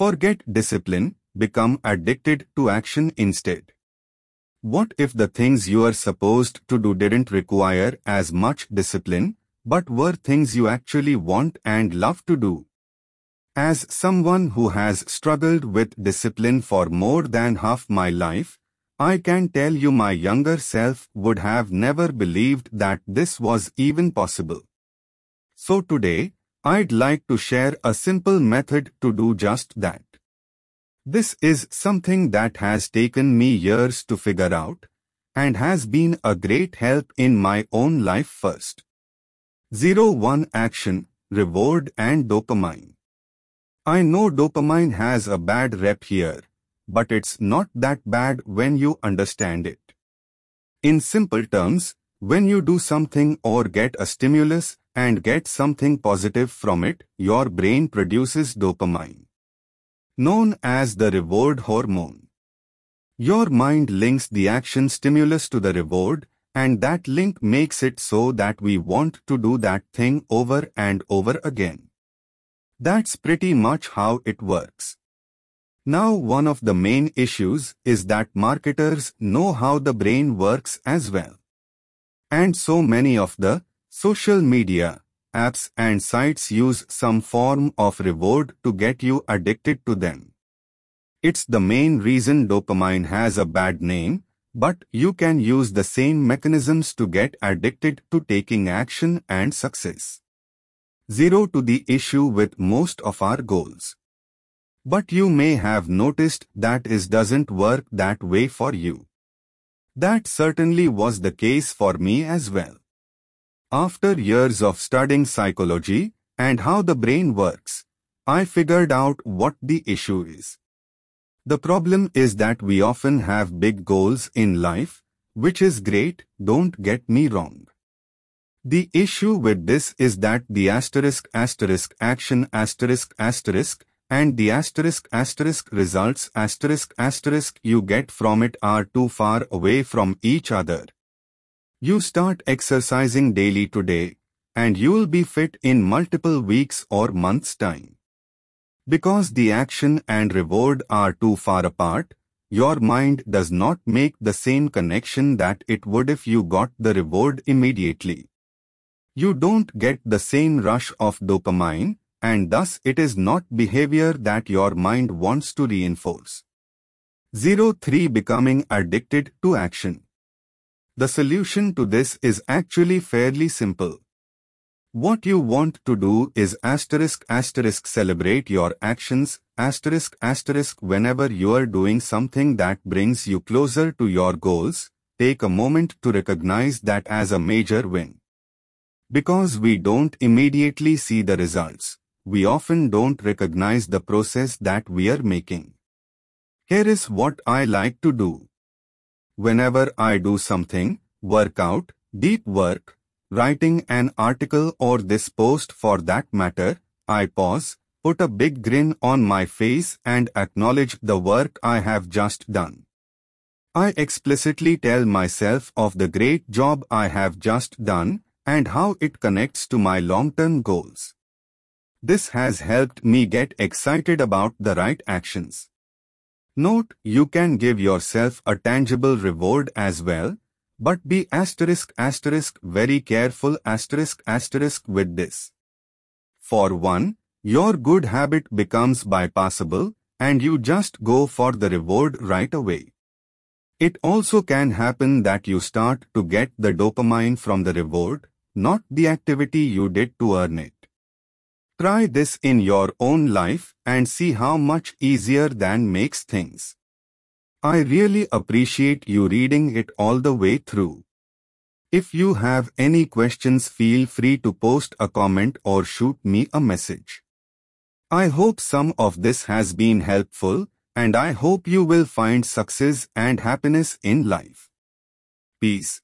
Forget discipline, become addicted to action instead. What if the things you are supposed to do didn't require as much discipline, but were things you actually want and love to do? As someone who has struggled with discipline for more than half my life, I can tell you my younger self would have never believed that this was even possible. So today, I'd like to share a simple method to do just that. This is something that has taken me years to figure out and has been a great help in my own life first. 0-1 Action, Reward and Dopamine I know dopamine has a bad rep here, but it's not that bad when you understand it. In simple terms, when you do something or get a stimulus and get something positive from it, your brain produces dopamine, known as the reward hormone. Your mind links the action stimulus to the reward, and that link makes it so that we want to do that thing over and over again. That's pretty much how it works. Now one of the main issues is that marketers know how the brain works as well. And so many of the social media, apps and sites use some form of reward to get you addicted to them. It's the main reason dopamine has a bad name, but you can use the same mechanisms to get addicted to taking action and success. Zero to the issue with most of our goals. But you may have noticed that is doesn't work that way for you. That certainly was the case for me as well. After years of studying psychology and how the brain works, I figured out what the issue is. The problem is that we often have big goals in life, which is great, don't get me wrong. The issue with this is that the asterisk asterisk action asterisk asterisk and the asterisk asterisk results asterisk asterisk you get from it are too far away from each other. You start exercising daily today, and you'll be fit in multiple weeks or months' time. Because the action and reward are too far apart, your mind does not make the same connection that it would if you got the reward immediately. You don't get the same rush of dopamine, and thus it is not behavior that your mind wants to reinforce. 03 Becoming addicted to action. The solution to this is actually fairly simple. What you want to do is asterisk asterisk celebrate your actions asterisk asterisk whenever you are doing something that brings you closer to your goals, take a moment to recognize that as a major win. Because we don't immediately see the results, we often don't recognize the process that we are making. Here is what I like to do. Whenever I do something, workout, deep work, writing an article or this post for that matter, I pause, put a big grin on my face and acknowledge the work I have just done. I explicitly tell myself of the great job I have just done and how it connects to my long-term goals. This has helped me get excited about the right actions. Note, you can give yourself a tangible reward as well, but be asterisk asterisk very careful asterisk asterisk with this. For one, your good habit becomes bypassable and you just go for the reward right away. It also can happen that you start to get the dopamine from the reward, not the activity you did to earn it. Try this in your own life and see how much easier than makes things. I really appreciate you reading it all the way through. If you have any questions feel free to post a comment or shoot me a message. I hope some of this has been helpful and I hope you will find success and happiness in life. Peace.